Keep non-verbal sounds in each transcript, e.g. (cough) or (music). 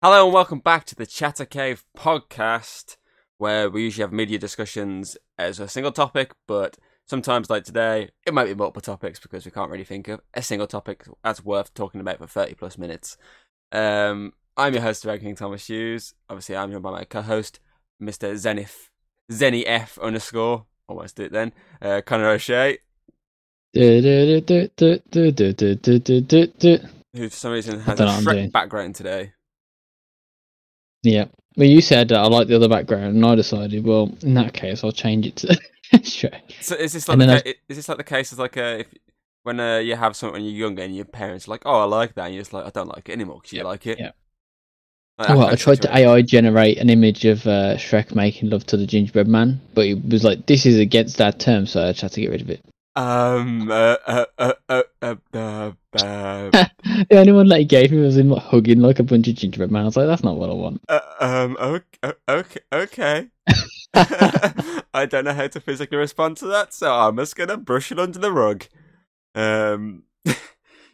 Hello and welcome back to the Chatter Cave podcast, where we usually have media discussions as a single topic, but sometimes, like today, it might be multiple topics because we can't really think of a single topic that's worth talking about for 30 plus minutes. Um, I'm your host, Dragon King Thomas Hughes. Obviously, I'm joined by my co host, Mr. Zenith, Zenny F underscore, almost do it then, uh, Connor O'Shea. Who for some reason has a Shrek background today. Yeah. Well, you said that I like the other background, and I decided, well, in that case, I'll change it to (laughs) Shrek. So is this like the is this like the case of like uh, if when uh, you have something when you're younger and your parents are like, oh, I like that, and you're just like, I don't like it anymore because you Yep, like it. Yeah. Like Well, I tried to. AI generate an image of uh, Shrek making love to the gingerbread man, but it was like, this is against that term, so I just had to get rid of it. Um. Uh. Uh. Uh. Uh. uh, uh, uh, (laughs) The only one that he gave me was him like, hugging like a bunch of gingerbread man. I was like, that's not what I want. uh, um. Okay. Okay. Okay. (laughs) (laughs) I don't know how to physically respond to that, so I'm just gonna brush it under the rug. Um.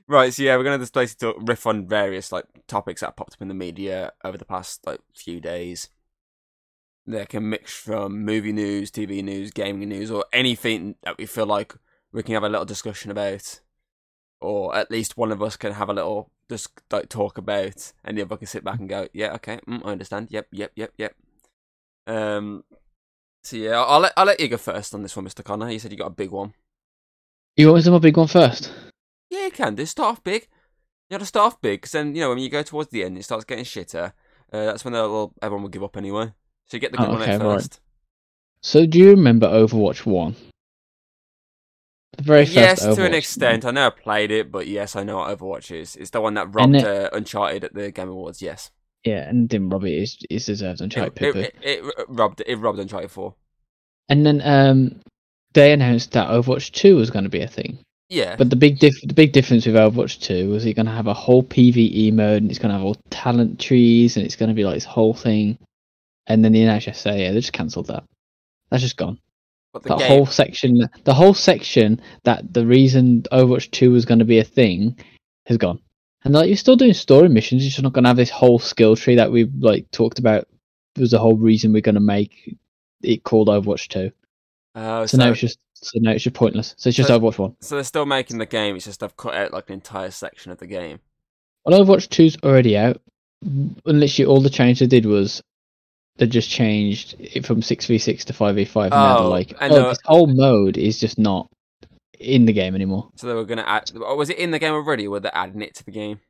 right. So yeah, we're gonna just basically talk, riff on various like topics that popped up in the media over the past like few days. They can mix from movie news, TV news, gaming news, or anything that we feel like we can have a little discussion about, or at least one of us can have a little just like talk about, and the other can sit back and go, "Yeah, okay, mm, I understand. Yep, yep, yep, yep." Um. So yeah, I'll let I'll let you go first on this one, Mister Connor. You said you got a big one. You want me to do my big one first? Yeah, you can do. Start off big. You got to start off big, because then you know when you go towards the end, it starts getting shitter. Uh, that's when they'll, everyone will give up anyway. So you get the good Oh, one okay, right. first. So, do you remember Overwatch 1? The very first Yes, to an extent. I know I played it, but yes, I know what Overwatch is. It's the one that robbed it- uh, Uncharted at the Game Awards. Yes, Yeah, and didn't rob it. It's, it's deserved on it, it, it, it robbed it robbed Uncharted Four. And then um, they announced that Overwatch 2 was going to be a thing. Yeah, But the big diff- the big difference with Overwatch 2 was it's going to have a whole PvE mode and it's going to have all talent trees and it's going to be like this whole thing. And then the announced say, yeah, they just cancelled that. That's just gone. But the That game, whole section, the whole section that the reason Overwatch 2 was going to be a thing has gone. And like you're still doing story missions, you're just not going to have this whole skill tree that we like talked about was the whole reason we're going to make it called Overwatch 2. uh, So, now it's just so now it's just pointless. So it's just So- Overwatch 1. so they're still making the game. It's just they've cut out like an entire section of the game. Well, Overwatch 2's already out. And literally all the change they did was they just changed it from 6v6 to 5v5. Now they're Oh, like, I oh, this whole mode is just not in the game anymore. So they were gonna add. oh, Was it in the game already? Or were they adding it to the game?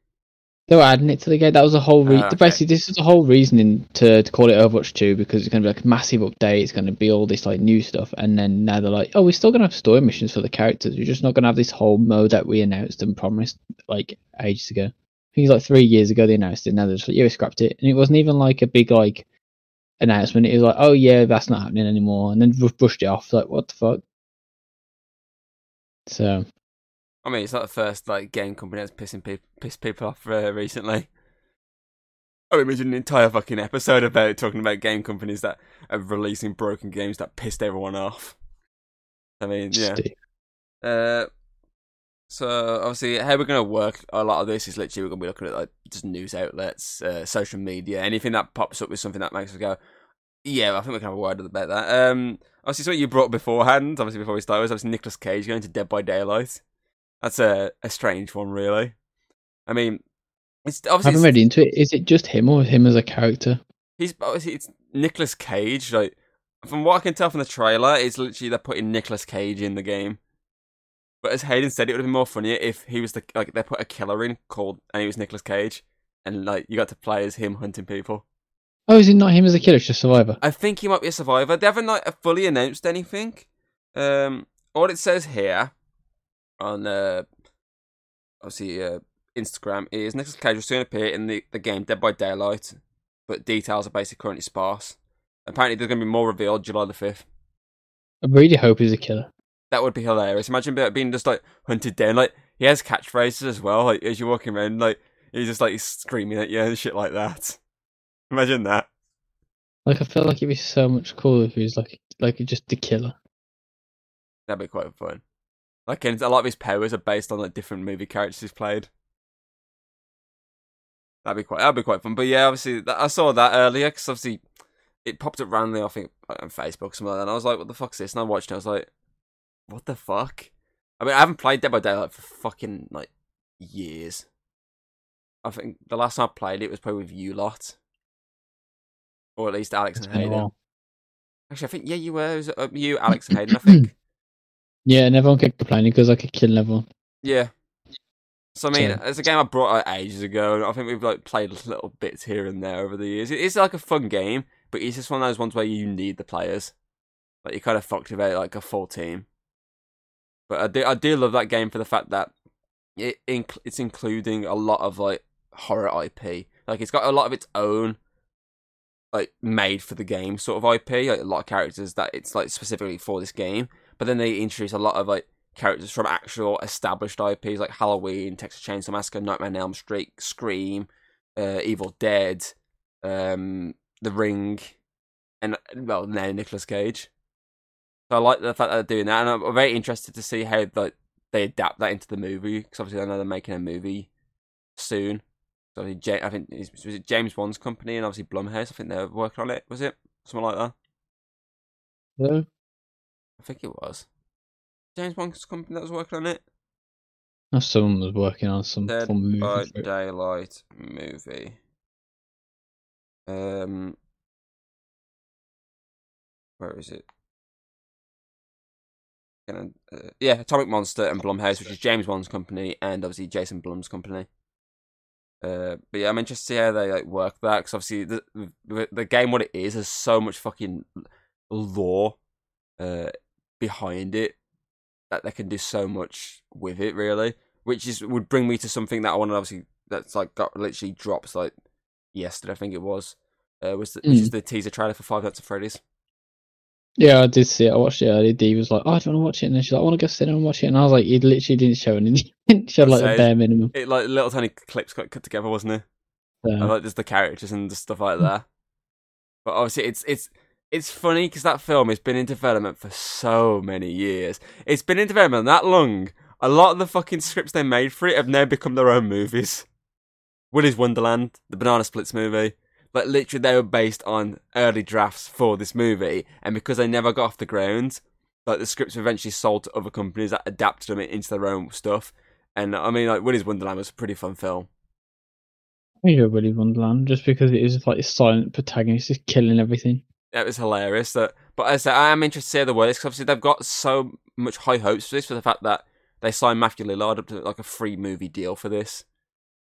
They were adding it to the game. That was the whole re- Ah, okay. basically this is the whole reasoning to, to call it Overwatch 2 because it's going to be like a massive update. It's going to be all this like new stuff, and then now they're like, oh, we're still going to have story missions for the characters. We're just not going to have this whole mode that we announced and promised like ages ago. I think it's like three years ago they announced it. Now they're just like, yeah, we scrapped it, and it wasn't even like a big like announcement. It was like, oh yeah, that's not happening anymore, and then ru- brushed it off. Like, what the fuck? So I mean, it's not the first like game company that's pissing people pissed people off uh, recently. I imagine an entire fucking episode about talking about game companies that are releasing broken games that pissed everyone off. I mean, yeah. Uh, so obviously, how we're gonna work a lot of this is literally we're gonna be looking at like just news outlets, uh, social media, anything that pops up with something that makes us go, yeah, I think we can have a word about that. Um, obviously, something you brought beforehand, obviously before we started, was obviously Nicolas Cage going to Dead by Daylight. That's a a strange one, really. I mean, it's I obviously haven't it's- read into it. Is it just him or him as a character? he's obviously it's Nicolas Cage. Like from what I can tell from the trailer, it's literally they're putting Nicolas Cage in the game. But as Hayden said, it would have been more funnier if he was the like they put a killer in called and he was Nicolas Cage, and like you got to play as him hunting people. Oh, is it not him as a killer? It's just Survivor. I think he might be a survivor. They haven't like fully announced anything. Um, all it says here on uh, obviously uh, Instagram is Nicolas Cage will soon appear in the, the game Dead by Daylight, but details are basically currently sparse. Apparently, there's going to be more revealed July the fifth. I really hope he's a killer. That would be hilarious. Imagine being just like hunted down. Like he has catchphrases as well. Like as you're walking around, like he's just like screaming at you and shit like that. (laughs) Imagine that. Like I feel like it'd be so much cooler if he was like like just the killer. That'd be quite fun. Like, and a lot of his powers are based on like different movie characters he's played. That'd be quite that'd be quite fun. But yeah, obviously that, I saw that earlier because obviously it popped up randomly. I think on Facebook or something like that. And I was like, "What the fuck's this?" And I watched it. I was like, "What the fuck?" I mean, I haven't played Dead by Daylight for fucking like years. I think the last time I played it was probably with you lot, or at least Alex It's and Hayden. Actually, I think yeah, you were. It was, uh, you, Alex, and Hayden. I think. (clears throat) Yeah, and everyone kept complaining because I could kill everyone. Yeah. So I mean, it's a game I brought out ages ago, and I think we've like played little bits here and there over the years. It's like a fun game, but it's just one of those ones where you need the players. Like you kind of fucked about like a full team. But I do, I do love that game for the fact that it inc- it's including a lot of like horror IP. Like it's got a lot of its own, like made for the game sort of IP. Like a lot of characters that it's like specifically for this game. But then they introduce a lot of like characters from actual established IPs like Halloween, Texas Chainsaw Massacre, Nightmare on Elm Street, Scream, uh, Evil Dead, um, The Ring, and well now Nicolas Cage. So I like the fact that they're doing that, and I'm very interested to see how like they adapt that into the movie because obviously I know they're making a movie soon. So I think, Ja- I think it's- was it James Wan's company and obviously Blumhouse. I think they're working on it. Was it something like that? So, I think it was James Wan's company that was working on it. someone was working on some Dead movie. by. Daylight movie. Um, where is it? Uh, yeah, Atomic Monster and Blumhouse, which is James Wan's company, and obviously Jason Blum's company. Uh, but yeah, I'm interested to see how they like work that because obviously the, the the game, what it is, has so much fucking lore uh, behind it that they can do so much with it, really which is would bring me to something that I want to obviously that's like got literally drops like yesterday I think it was uh, was the, which is the teaser trailer for Five Nights at Freddy's. Yeah, I did see it. I watched it earlier. Dee was like, "Oh, don't want to watch it?" And then she's like, "I want to go sit down and watch it." And I was like, "He literally didn't show anything. (laughs) He showed like So- the bare minimum." It like little tiny clips got cut together, wasn't it? I like just the characters and the stuff like mm. that. But obviously, it's it's it's funny because that film has been in development for so many years. It's been in development that long. A lot of the fucking scripts they made for it have now become their own movies. Willy's Wonderland, the Banana Splits movie, like literally they were based on early drafts for this movie, and because they never got off the ground, like the scripts were eventually sold to other companies that adapted them into their own stuff. And I mean, like Willy's Wonderland was a pretty fun film. I enjoy Willy Wonderland just because it is like a silent protagonist just killing everything. That was hilarious. That, but as I say, I am interested to see the works because obviously they've got so much high hopes for this for the fact that they signed Matthew Lillard up to like a free movie deal for this.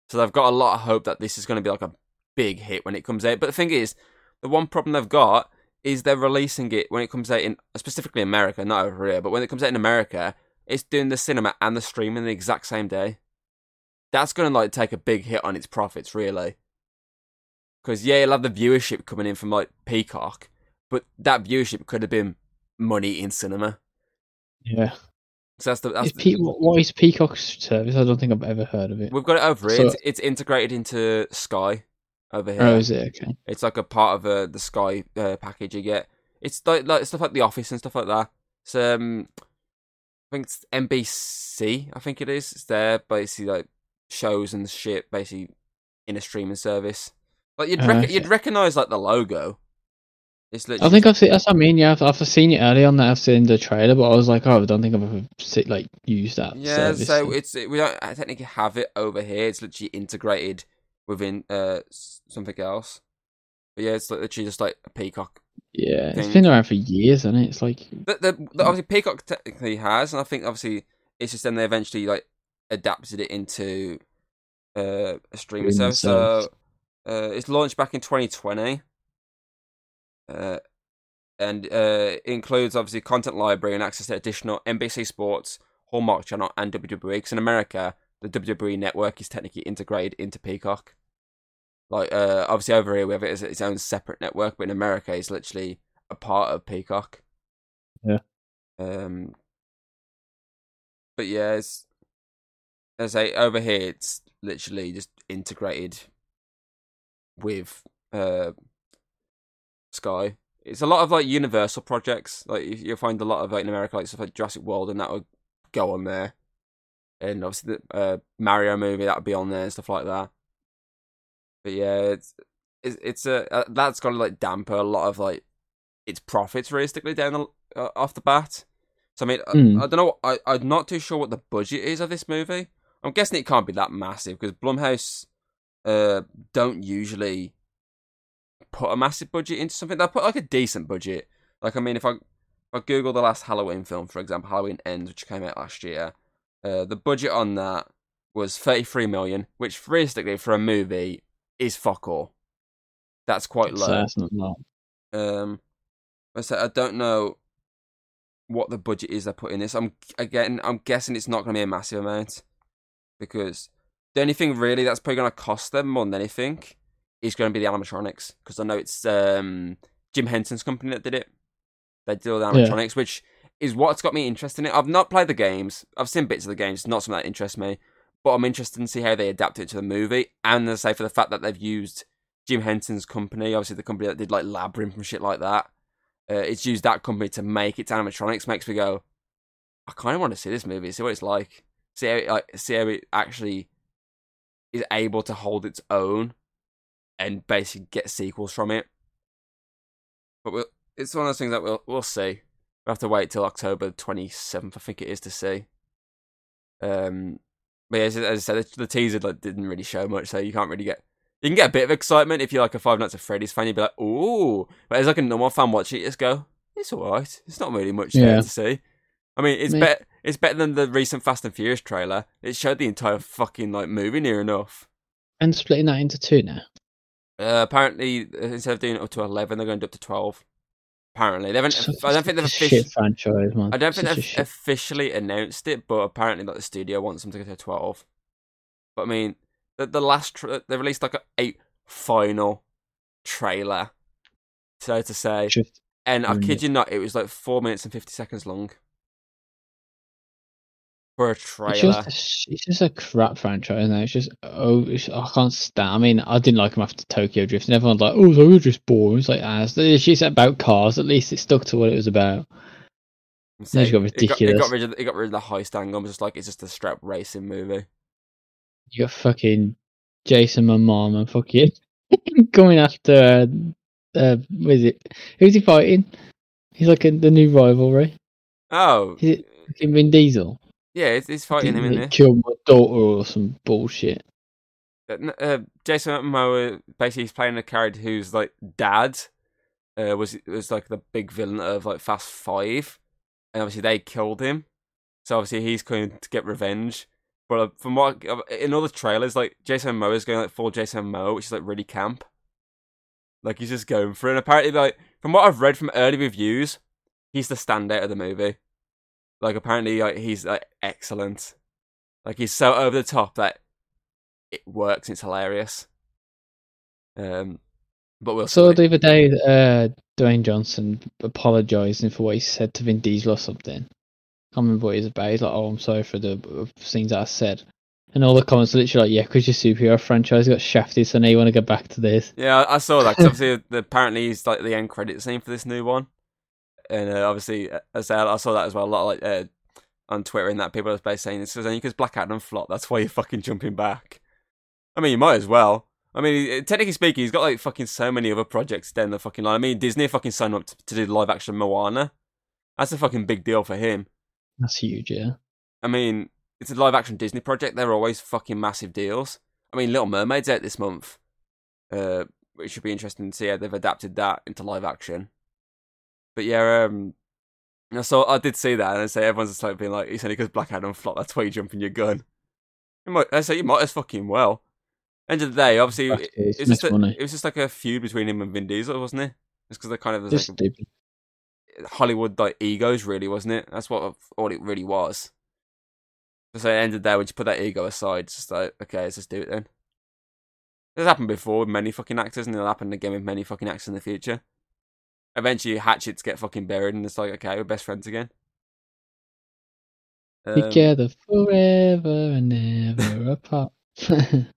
So they've got a lot of hope that this is going to be like a big hit when it comes out. But the thing is, the one problem they've got is they're releasing it when it comes out in specifically America, not over here, but when it comes out in America, it's doing the cinema and the streaming the exact same day. That's going to like take a big hit on its profits, really. Because yeah, you'll have the viewership coming in from like Peacock, but that viewership could have been money in cinema. Yeah. So that's the that's Is the, what is Peacock's service? I don't think I've ever heard of it. we've got it over here. So- It's, it's integrated into Sky over here. Oh, is it okay? It's like a part of uh, the Sky uh, package you get. It's like like stuff like The Office and stuff like that. It's um, I think it's NBC. I think it is. It's there basically like shows and shit basically in a streaming service. Like you'd Oh, rec- okay. you'd recognize like the logo. It's literally I think I've seen. That's what I mean. Yeah, I've, I've seen it earlier on that. I've seen the trailer, but I was like, oh, I don't think I've ever sit, like used that. Yeah, service. so it's we don't technically have it over here. It's literally integrated within uh something else. But yeah, it's like literally just like a Peacock. yeah, it's been around for years, hasn't it? It's like The, the, the obviously Peacock technically has, and I think obviously it's just then they eventually like adapted it into uh, a streaming service. So uh, it's launched back in 2020. Uh, and uh, it includes obviously content library and access to additional NBC Sports, Hallmark Channel, and WWE. Because in America, the WWE network is technically integrated into Peacock. Like uh, obviously over here we have it as its own separate network, but in America it's literally a part of Peacock. Yeah. Um. But yeah, it's as I say over here it's literally just integrated with uh Sky. It's a lot of like Universal projects. Like you- you'll find a lot of like in America, like stuff like Jurassic World, and that would go on there. And obviously the uh, Mario movie that would be on there and stuff like that. But yeah, it's it's, it's a uh, that's got to like damper a lot of like its profits realistically down the, uh, off the bat. So I mean, Mm. I, I don't know. I I'm not too sure what the budget is of this movie. I'm guessing it can't be that massive because Blumhouse uh don't usually put a massive budget into something. They put like a decent budget. Like I mean, if I if I Google the last Halloween film, for example, Halloween Ends, which came out last year, uh, the budget on that was 33 million, which realistically for a movie is fuck all. That's quite low. Um, I said I don't know what the budget is they put in this. I'm again, I'm guessing it's not going to be a massive amount because the only thing really that's probably going to cost them more than anything is going to be the animatronics because I know it's um Jim Henson's company that did it. They did all the Yeah. animatronics, which is what's got me interested in it. I've not played the games. I've seen bits of the games. It's not something that interests me, but I'm interested in see how they adapt it to the movie. And as I say, for the fact that they've used Jim Henson's company, obviously the company that did like Labyrinth and shit like that. Uh, it's used that company to make its animatronics. Makes me go, I kind of want to see this movie, see what it's like, see how it, like, see how it actually is able to hold its own, and basically get sequels from it. But we'll, it's one of those things that we'll we'll see. We'll have to wait till October twenty seventh, I think it is, to see. Um, but yeah, as, as I said, the, the teaser like, didn't really show much, so you can't really get. You can get a bit of excitement if you're like a Five Nights at Freddy's fan. You'd be like, "Ooh!" But as like a normal fan watching it, just go, "It's all right. It's not really much there Yeah. to see." I mean, it's better. It's better than the recent Fast and Furious trailer. It showed the entire fucking like movie near enough. And splitting that into two now. Uh, apparently, uh, instead of doing it up to eleven, they're going up to twelve. Apparently, they haven't. I don't think they've Such a shit officially. franchise, man. I don't think Such they've officially announced it, but apparently, like the studio wants them to go to twelve. But I mean, the, the last tra- they released like a eight final trailer, so to say, Just and I Mm. kid you not, it was like four minutes and fifty seconds long for a It's just, a, it's just a crap franchise now. It's just oh, it's, I can't stand. I mean, I didn't like them after Tokyo Drift, and everyone's like, "Oh, Tokyo Drift's boring." It's like, ah, it's it's about cars. At least it stuck to what it was about. Then it got It got, ridiculous. rid of, it got rid of the heist angle. I'm just like, it's just a strap racing movie. You got fucking Jason Momoa and fucking (laughs) coming after. Uh, uh, what is it? Who's he fighting? He's like in the new rivalry. Oh, it Vin Diesel? Yeah, it's, it's fighting him in He there. Killed my daughter or some bullshit. Uh, uh, Jason Momoa basically he's playing a character who's like dad uh, was was like the big villain of like Fast Five, and obviously they killed him. So obviously he's going to get revenge. But uh, from what in all the trailers, like Jason Momoa is going like full Jason Momoa, which is like really camp. Like he's just going for it. And apparently, like from what I've read from early reviews, he's the standout of the movie. Like apparently, like he's like excellent. Like he's so over the top that it works. It's hilarious. Um, but we'll So see. the other day, uh, Dwayne Johnson apologising for what he said to Vin Diesel or something. can't remember what he's about. He's like, "Oh, I'm sorry for the things that I said," and all the comments are literally like, "Yeah, because your superhero franchise got shafted, so now you want to go back to this." Yeah, I I saw that. 'cause obviously, the, apparently he's like the end credit scene for this new one, and uh, obviously, uh, as I said, I saw that as well. A lot like uh, on Twitter and that people are basically saying this was only because Black Adam flopped. That's why you're fucking jumping back. I mean, you might as well. I mean, technically speaking, he's got like fucking so many other projects down the fucking line. I mean, Disney fucking signed up to, to do live action Moana. That's a fucking big deal for him. That's huge, yeah. I mean, it's a live action Disney project. They're always fucking massive deals. I mean, Little Mermaid's out this month. Uh, it should be interesting to see how they've adapted that into live action. But yeah, um, so I did see that, and I say everyone's just like being like, "It's only because Black Adam flopped. That's why you jump in your gun." You might, I say you might as fucking well. End of the day, obviously, it, it, it's was just a, it was just like a feud between him and Vin Diesel, wasn't it? It's because they're kind of Just like. Hollywood like egos, really, wasn't it? That's what all it really was. So at the end of the day, when you put that ego aside, it's just like, okay, let's just do it then. It's happened before with many fucking actors, and it'll happen again with many fucking actors in the future. Eventually, hatchets get fucking buried, and it's like, okay, we're best friends again. Um, Together forever and never (laughs) apart. (laughs)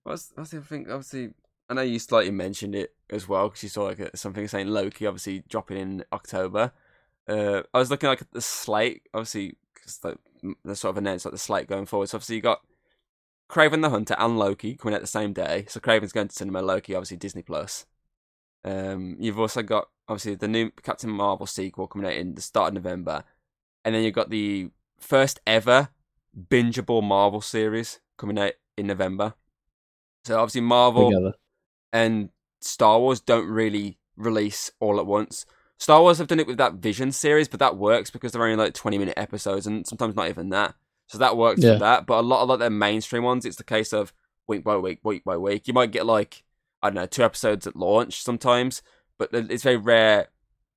What's what's the other thing? Obviously, I know you slightly mentioned it as well because you saw like a, something saying Loki obviously dropping in October. Uh, I was looking like at the slate, obviously, because the, the sort of announced like the slate going forward. So obviously you got Kraven the Hunter and Loki coming out the same day. So Kraven's going to cinema, Loki obviously Disney Plus. Um, you've also got obviously the new Captain Marvel sequel coming out in the start of November, and then you've got the first ever bingeable Marvel series coming out in November. So obviously Marvel Together. and Star Wars don't really release all at once. Star Wars have done it with that Vision series, but that works because they're only like twenty minute episodes, and sometimes not even that. So that works Yeah. for that. But a lot of like their mainstream ones, it's the case of week by week, week by week. You might get like I don't know two episodes at launch sometimes, but it's very rare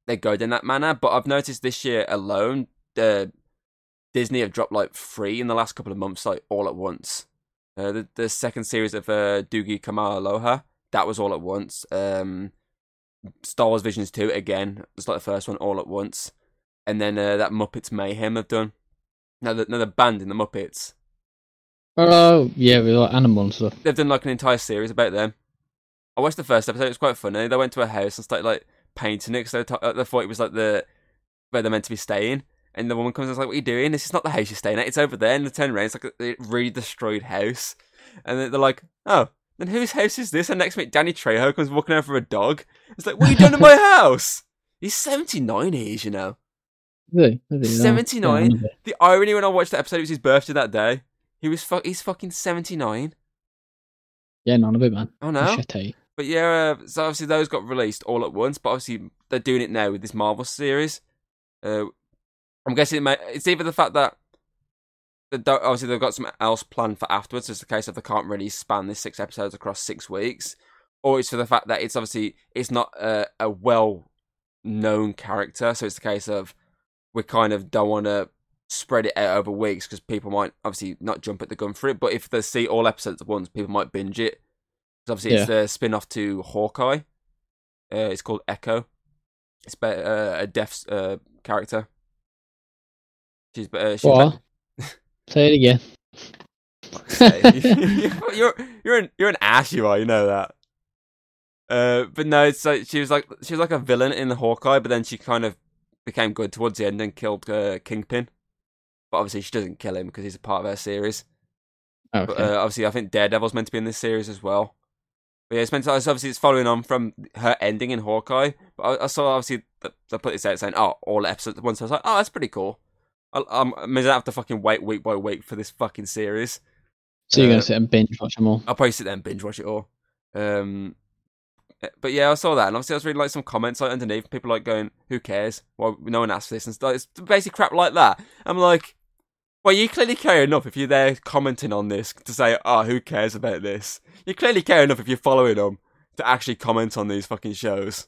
they go in that manner. But I've noticed this year alone, the Disney have dropped like three in the last couple of months, like all at once. Uh, the the second series of uh, Doogie Kameāloha, that was all at once. Um, Star Wars Visions 2 again, it's like the first one all at once. And then uh, that Muppets Mayhem have done. Now the, now the band in the Muppets, Oh yeah, with like animal and stuff. they've done like an entire series about them. I watched the first episode; it was quite funny. They went to a house and started like painting it because they, t- they thought it was like the where they're meant to be staying. And the woman comes and is like, "What are you doing? This is not the house you're staying at. It's over there." And they turn around, it's like a really destroyed house. And they're like, "Oh, then whose house is this?" And next minute, Danny Trejo comes walking over for a dog. It's like, "What are you doing in my (laughs) house?" He's seventy nine. He is, you know. Really? Really? 79? Know. The irony when I watched the episode, it was his birthday that day. He was fu- he's fucking seventy nine. Yeah, none of it, man. Oh no. Machete. But yeah, uh, so obviously those got released all at once, but obviously they're doing it now with this Marvel series. Uh, I'm guessing it may, it's either the fact that obviously they've got something else planned for afterwards. So it's the case of they can't really span this six episodes across six weeks, or it's for the fact that it's obviously it's not a, a well known character. So it's the case of we kind of don't want to spread it out over weeks because people might obviously not jump at the gun for it. But if they see all episodes at once, people might binge it. Obviously it's the spin off to Hawkeye. Uh, it's called Echo. It's be- uh, a deaf uh, character. She's uh, she's What? (laughs) Say it again. you're, (laughs) (laughs) you're you're an you're an ass. You are. You know that. Uh, but no, it's like she was like she was like a villain in the Hawkeye, but then she kind of became good towards the end and killed uh, Kingpin. But obviously, she doesn't kill him because he's a part of her series. Okay. But uh, obviously, I think Daredevil's meant to be in this series as well. But yeah, it's meant to. it's Obviously, it's following on from her ending in Hawkeye. But I, I saw obviously th- they put this out saying, "Oh, all episodes at once." I was like, "Oh, that's pretty cool." I, I'm, I mean, I have to fucking wait week by week for this fucking series. so you're uh, gonna sit and binge watch them all? I'll probably sit there and binge watch it all. Um, eh, but yeah, I saw that, and obviously I was reading like some comments like underneath, people like going, "Who cares? Well, no one asked for this," and stuff. It's basically crap like that. I'm like, well, you clearly care enough if you're there commenting on this to say, "Oh, who cares about this?" You clearly care enough if you're following them to actually comment on these fucking shows.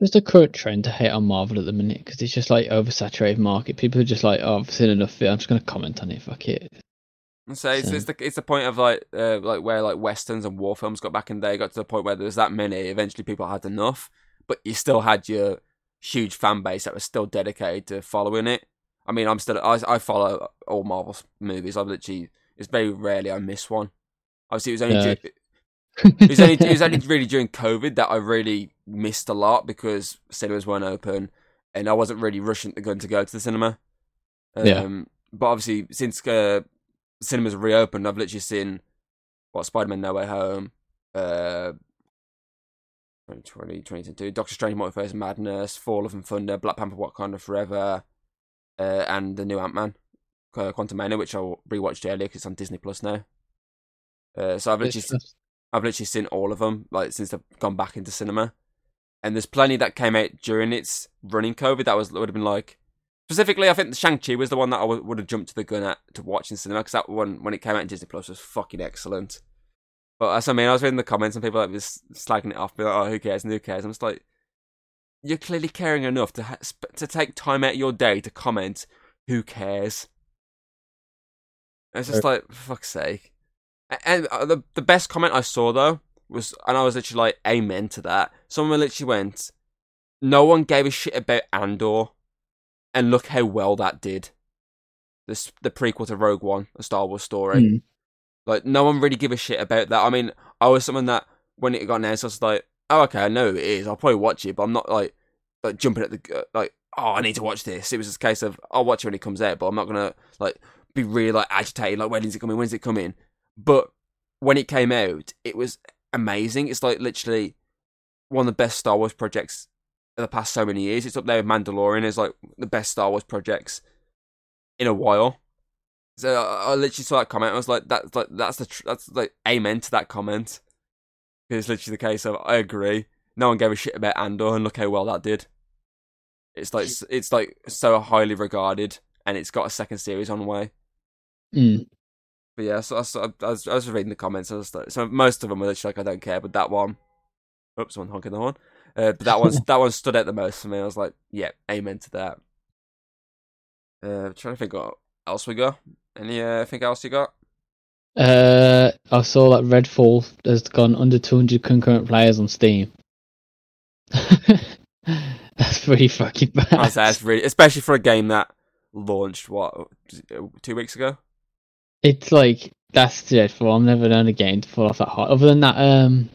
There's the current trend to hate on Marvel at the minute because it's just like oversaturated market. People are just like, oh, I've seen enough of it. I'm just gonna comment on it. Fuck it. And so it's, So- it's the it's the point of like uh, like where like westerns and war films got back in the day got to the point where there was that many. Eventually, people had enough, but you still had your huge fan base that was still dedicated to following it. I mean, I'm still I, I follow all Marvel movies. I've literally it's very rarely I miss one. Obviously, it was only Yeah. (laughs) it was only it was only really during COVID that I really missed a lot because cinemas weren't open and I wasn't really rushing the gun to go to the cinema. Um, Yeah. But obviously, since uh, cinemas reopened, I've literally seen what Spider Man No Way Home, uh, 2020, 2022, Doctor Strange Multiverse of Madness, Thor Love and Thunder, Black Panther Wakanda Forever, uh, and the new Ant Man, uh, Quantumania, which I rewatched earlier because it's on Disney Plus now. Uh, so I've literally just- I've literally seen all of them, like since they've gone back into cinema. And there's plenty that came out during its running COVID that was would have been like specifically. I think the Shang Chi was the one that I would would have jumped to the gun at to watch in cinema because that one when it came out in Disney Plus was fucking excellent. But as I mean, I was reading the comments and people like was slagging it off, being like, "Oh, who cares? And who cares?" I'm just like, you're clearly caring enough to ha- to take time out of your day to comment. Who cares? It's just like, for fuck's sake. And uh, the the best comment I saw though was, and I was literally like, amen to that. Someone literally went, no one gave a shit about Andor, and look how well that did. This the prequel to Rogue One, a Star Wars story. Mm. Like no one really give a shit about that. I mean, I was someone that when it got announced, I was like, oh okay, I know it is. I'll probably watch it, but I'm not like like jumping at the uh, like. Oh, I need to watch this. It was just a case of I'll watch it when it comes out, but I'm not gonna like be really like agitated, like when is it coming? When's it coming? But when it came out, it was amazing. It's like literally one of the best Star Wars projects of the past so many years. It's up there with Mandalorian It's like the best Star Wars projects in a while. So I, I literally saw that comment. I was like, "That's like that's the tr- that's like amen to that comment." It's literally the case of I agree. No one gave a shit about Andor, and look how well that did. It's like it's like so highly regarded, and it's got a second series on the way. Mm. But yeah, so, so I, was, I was reading the comments. I was like, so most of them were literally like, I don't care, but that one, oops, one honking the horn. Uh, but that one, (laughs) that one stood out the most for me. I was like, yeah, amen to that. Uh, trying to think what else we got. Anything uh, else you got? Uh, I saw that Redfall has gone under 200 concurrent players on Steam. (laughs) that's pretty fucking bad. Say that's really, especially for a game that launched what two weeks ago. It's like that's dreadful. I've never known a game to fall off that hard. Other than that, um,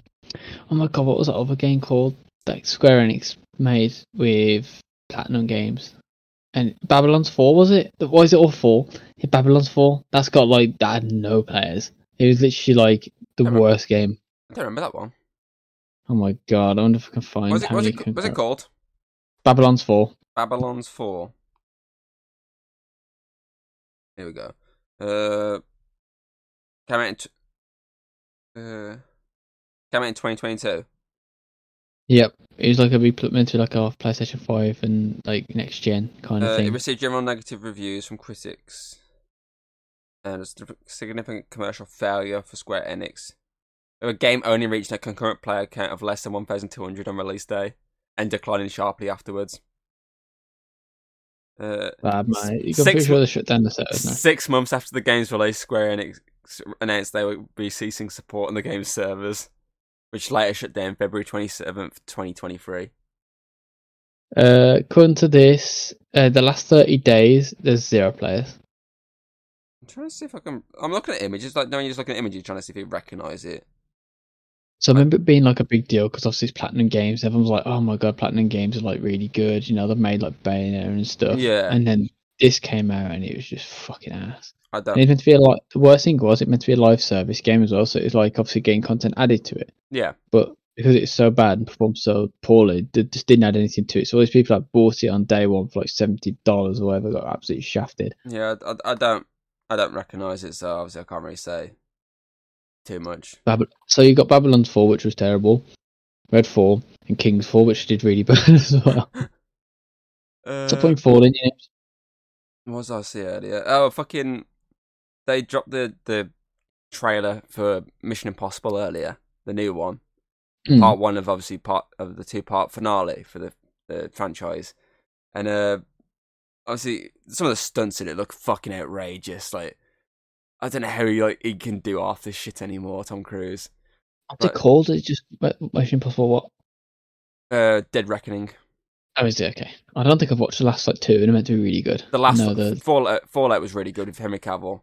oh my god, what was that other game called that Square Enix made with Platinum Games? And Babylon's Fall was it? Why is it all four? Yeah, Babylon's Fall. That's got like that had no players. It was literally like the worst game. I don't remember that one. Oh my god! I wonder if I can find. What's it, many it, what's it called? Babylon's Fall. Babylon's Fall. Here we go. Uh, came out in t- uh, came out in 2022. Yep, it was like a big meant to be like a PlayStation Five and like next gen kind of Uh, it received general negative reviews from critics, and it's a significant commercial failure for Square Enix. The game only reached a concurrent player count of less than 1,200 on release day, and declining sharply afterwards. Uh, Bad mate. You six sure they shut down the servers. Six months after the game's release, Square Enix announced they would be ceasing support on the game's servers, which later shut down February 27th, 2023. Uh, according to this, uh, the last thirty days there's zero players. I'm trying to see if I can. I'm looking at images, like, no, you're just looking at images, trying to see if you recognize it. So I remember it being like a big deal because obviously it's Platinum Games. Everyone's like, "Oh my god, Platinum Games are like really good." You know, they've made like Bayonetta and stuff. Yeah. And then this came out and it was just fucking ass. I don't. it's meant to be a like the worst thing was it meant to be a live service game as well. So it's like obviously getting content added to it, Yeah, but because it's so bad and performed so poorly, they just didn't add anything to it. So all these people that bought it on day one for like seventy dollars or whatever got absolutely shafted. yeah, I, I don't. I don't recognize it, so obviously I can't really say too much. So you got Babylon's Fall, which was terrible, Redfall, and King's Fall, which did really (laughs) bad as well. (laughs) Uh, Stop putting Fall in your names. What was I say earlier? Oh, fucking! They dropped the the trailer for Mission Impossible earlier, the new one. Mm. part one of obviously part of the two part finale for the, the franchise, and uh, obviously some of the stunts in it look fucking outrageous. Like I don't know how he like he can do half this shit anymore, Tom Cruise. What's it right. called? It's just Mission Impossible. What? Uh, Dead Reckoning. Oh, is it okay? I don't think I've watched the last like two, and they're meant to be really good. The last no, the Fallout Fallout was really good with Henry Cavill,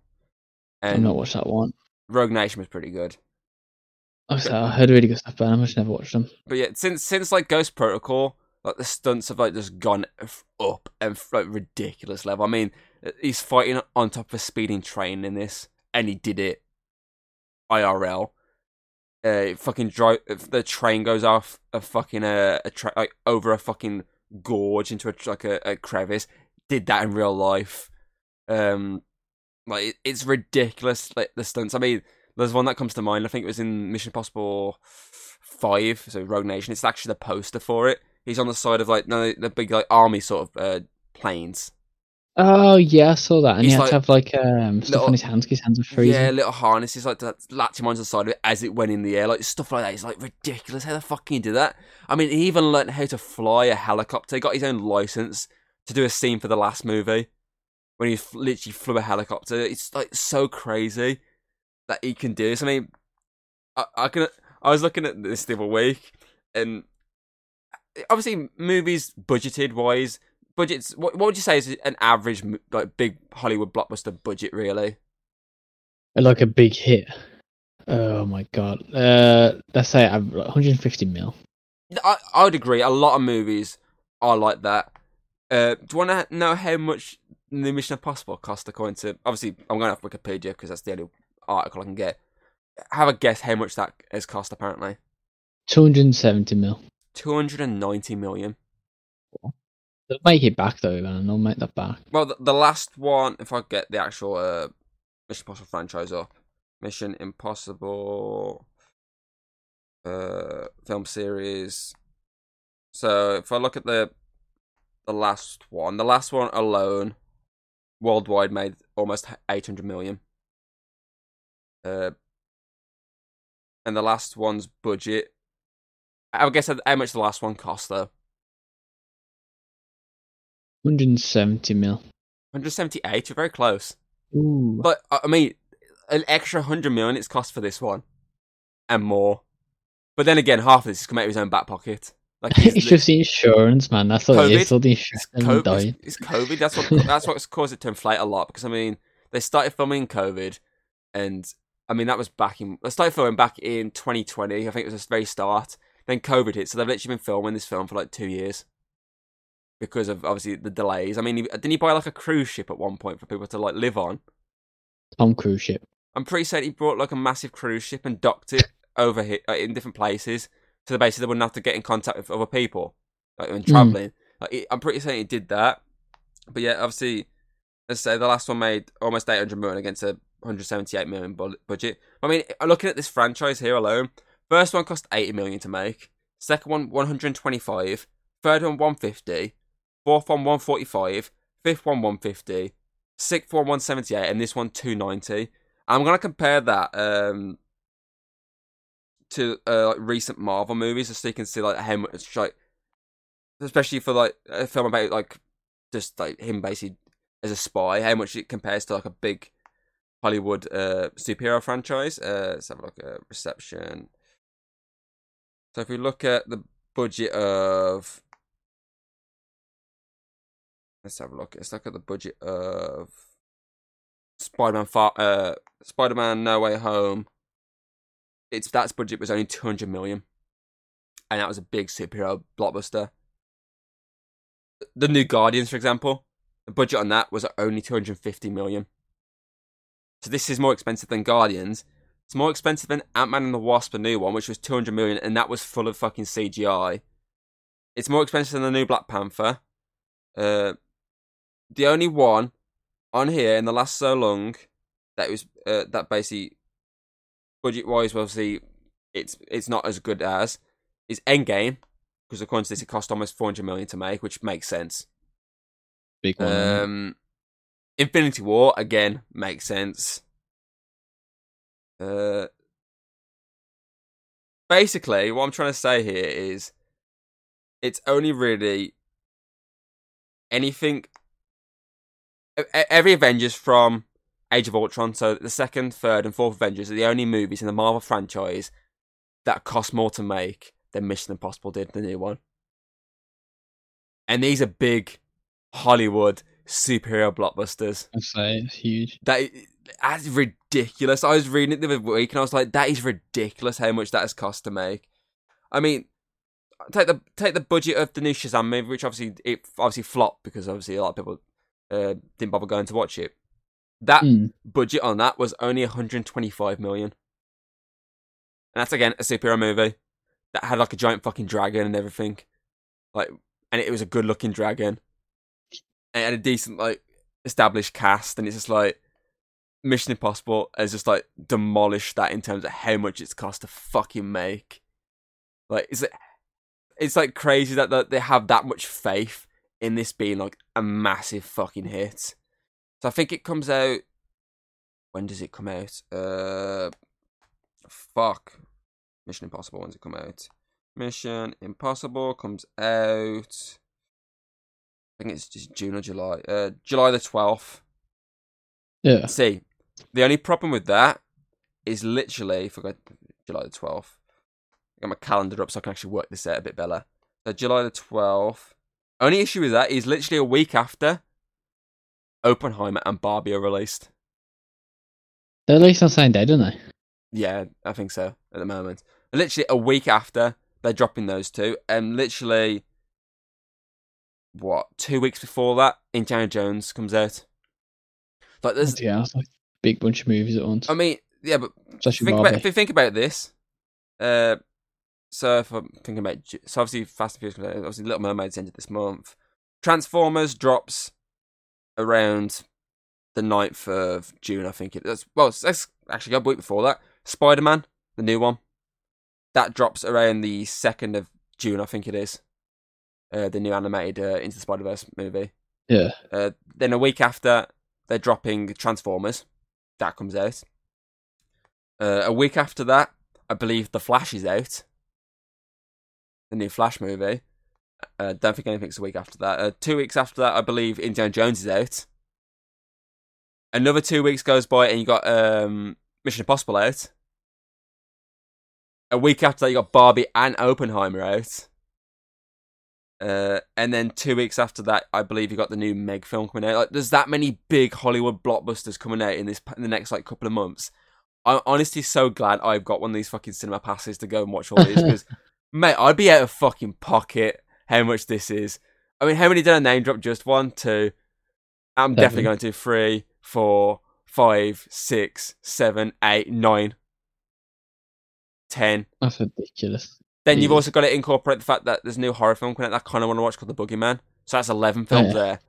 I've and not watched that one. Rogue Nation was pretty good. I was- I heard really good stuff, but I've just never watched them. But yeah, since since like Ghost Protocol, like the stunts have like just gone up and like ridiculous level. I mean, he's fighting on top of a speeding train in this, and he did it IRL. Uh, fucking drive. The train goes off a fucking uh, a tra- like over a fucking gorge into a like a, a crevice. Did that in real life. Um, like it, it's ridiculous. Like the stunts. I mean, there's one that comes to mind. I think it was in Mission Impossible Five, so Rogue Nation. It's actually the poster for it. He's on the side of like no, the big like army sort of uh, planes. Oh yeah, I saw that, and he had like- to have like um stuff Little- on his hands. His hands are freezing. Yeah, little harnesses like that, latch him onto the side of it as it went in the air, like stuff like that. It's like ridiculous. How the fuck can you do that? I mean, he even learned how to fly a helicopter. He got his own license to do a scene for the last movie when he f- literally flew a helicopter. It's like so crazy that he can do this. I mean, I, I can. I was looking at this the other week, and obviously, movies budgeted wise, budgets. What, what would you say is an average like big Hollywood blockbuster budget? Really? like a big hit. Oh my god. Uh, let's say like 150 mil. I, I would agree. A lot of movies are like that. Uh, do you want to know how much the Mission Impossible cost according to obviously I'm going off Wikipedia because that's the only article I can get. Have a guess how much that has cost apparently. 270 mil. 290 million. They'll make it back though, man. They'll make that back. Well, the, the last one, if I get the actual uh, Mission Impossible franchise up, Mission Impossible uh, film series. So if I look at the the last one, the last one alone, worldwide made almost 800 million. Uh, and the last one's budget. I guess how much the last one cost though. 170 mil. 178. You're very close. Ooh. But I mean, an extra 100 million it's cost for this one, and more. But then again, half of this is come out of his own back pocket. Like (laughs) it's li- just the insurance, man. That's all it COVID? is. All the it's insurance COVID. It's, it's COVID. That's what that's what's caused it to inflate a lot. Because I mean, they started filming COVID, and I mean that was back in. They started filming back in 2020. I think it was the very start. Then COVID hit, so they've literally been filming this film for like two years because of obviously the delays. I mean, didn't he buy like a cruise ship at one point for people to like live on? On cruise ship. I'm pretty certain he brought like a massive cruise ship and docked it (laughs) over here uh, in different places, so that basically they wouldn't have to get in contact with other people like when traveling. Like, he- I'm pretty certain he did that. But yeah, obviously, let's say the last one made almost 800 million against a 178 million budget. I mean, looking at this franchise here alone, first one cost 80 million to make, second one 125, third one 150, fourth one 145, fifth one 150, sixth one 178, and this one 290. I'm gonna compare that um, to uh, like recent Marvel movies, just so you can see like how much like, especially for like a film about like just like him basically as a spy, how much it compares to like a big Hollywood uh, superhero franchise. Uh, let's have like a reception. So if we look at the budget of, let's have a look. Let's look at the budget of Spider-Man. Far, uh, Spider-Man: No Way Home. Its that's budget was only two hundred million, and that was a big superhero blockbuster. The new Guardians, for example, the budget on that was only two hundred fifty million. So this is more expensive than Guardians. It's more expensive than Ant Man and the Wasp, the new one, which was 200 million, and that was full of fucking CGI. It's more expensive than the new Black Panther. Uh, the only one on here in the last so long that was uh, that basically budget wise, obviously, it's it's not as good as is Endgame because according to this, it cost almost 400 million to make, which makes sense. Big one. Um, Infinity War again makes sense. Uh, basically, what I'm trying to say here is, it's only really anything. Every Avengers from Age of Ultron, so the second, third, and fourth Avengers are the only movies in the Marvel franchise that cost more to make than Mission Impossible did, the new one. And these are big Hollywood superhero blockbusters. I'd say it's huge. That that's ridiculous. I was reading it the other week and I was like, that is ridiculous how much that has cost to make. I mean, take the take the budget of the new Shazam movie, which obviously it obviously flopped because obviously a lot of people uh, didn't bother going to watch it. That Mm. budget on that was only 125 million. And that's again a superhero movie that had like a giant fucking dragon and everything. Like and it was a good looking dragon. And it had a decent like established cast and it's just like Mission Impossible has just like demolished that in terms of how much it's cost to fucking make. Like it's it's like crazy that that they have that much faith in this being like a massive fucking hit. So I think it comes out. When does it come out? Uh, fuck. Mission Impossible. When's it come out? Mission Impossible comes out. I think it's just June or July. Uh, July the twelfth. Yeah. See, the only problem with that is literally, if I go July the 12th, I got my calendar up so I can actually work this out a bit better. So July the 12th. Only issue with that is literally a week after Oppenheimer and Barbie are released. They're released on the same day, don't they? Yeah, I think so at the moment. Literally a week after they're dropping those two, and literally what two weeks before that, Indiana Jones comes out. Like there's, yeah, it's like a big bunch of movies at once. I mean, yeah, but Especially think Barbie. about, if you think about this, uh, so if I'm thinking about, so obviously Fast and Furious, obviously Little Mermaid's ended this month. Transformers drops around the 9th of June, I think it is. Well, it's actually a week before that. Spider Man, the new one, that drops around the 2nd of June, I think it is. Uh, the new animated uh, Into the Spider Verse movie. yeah, Uh, then a week after, they're dropping Transformers. That comes out. Uh, a week after that, I believe The Flash is out. The new Flash movie. Uh, don't think anything's a week after that. Uh, two weeks after that, I believe Indiana Jones is out. Another two weeks goes by, and you got um, Mission Impossible out. A week after that, you got Barbie and Oppenheimer out. Uh, and then two weeks after that, I believe you got the new Meg film coming out. Like, there's that many big Hollywood blockbusters coming out in this in the next like couple of months. I'm honestly so glad I've got one of these fucking cinema passes to go and watch all these (laughs) because, mate, I'd be out of fucking pocket how much this is. I mean, how many did I name drop? Just one, two. I'm definitely going to three, four, five, six, seven, eight, nine, ten. that's ridiculous. Then you've also got to incorporate the fact that there's a new horror film coming out that I kind of want to watch called The Boogeyman. So that's 11 films Yeah. there.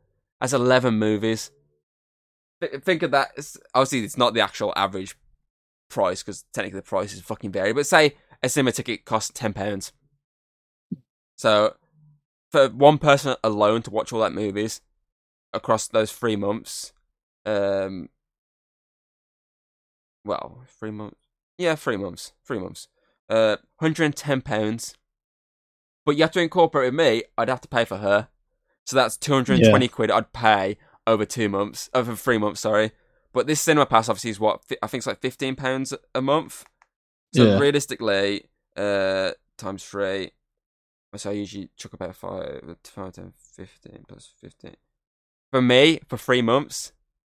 That's 11 movies. Th- Think of that. It's, obviously, it's not the actual average price because technically the price is fucking vary. But say a cinema ticket costs £10. So for one person alone to watch all that movies across those three months, um, well, three months. Yeah, three months. Three months. Uh, hundred and ten pounds. But you have to incorporate with me. I'd have to pay for her, so that's two hundred and twenty quid. I'd pay over two months, over three months. Sorry, but this cinema pass obviously is what I think it's like fifteen pounds a month. So Yeah. realistically, uh, times three. So I usually chuck about five, five, 10, 15 plus fifteen. For me, for three months,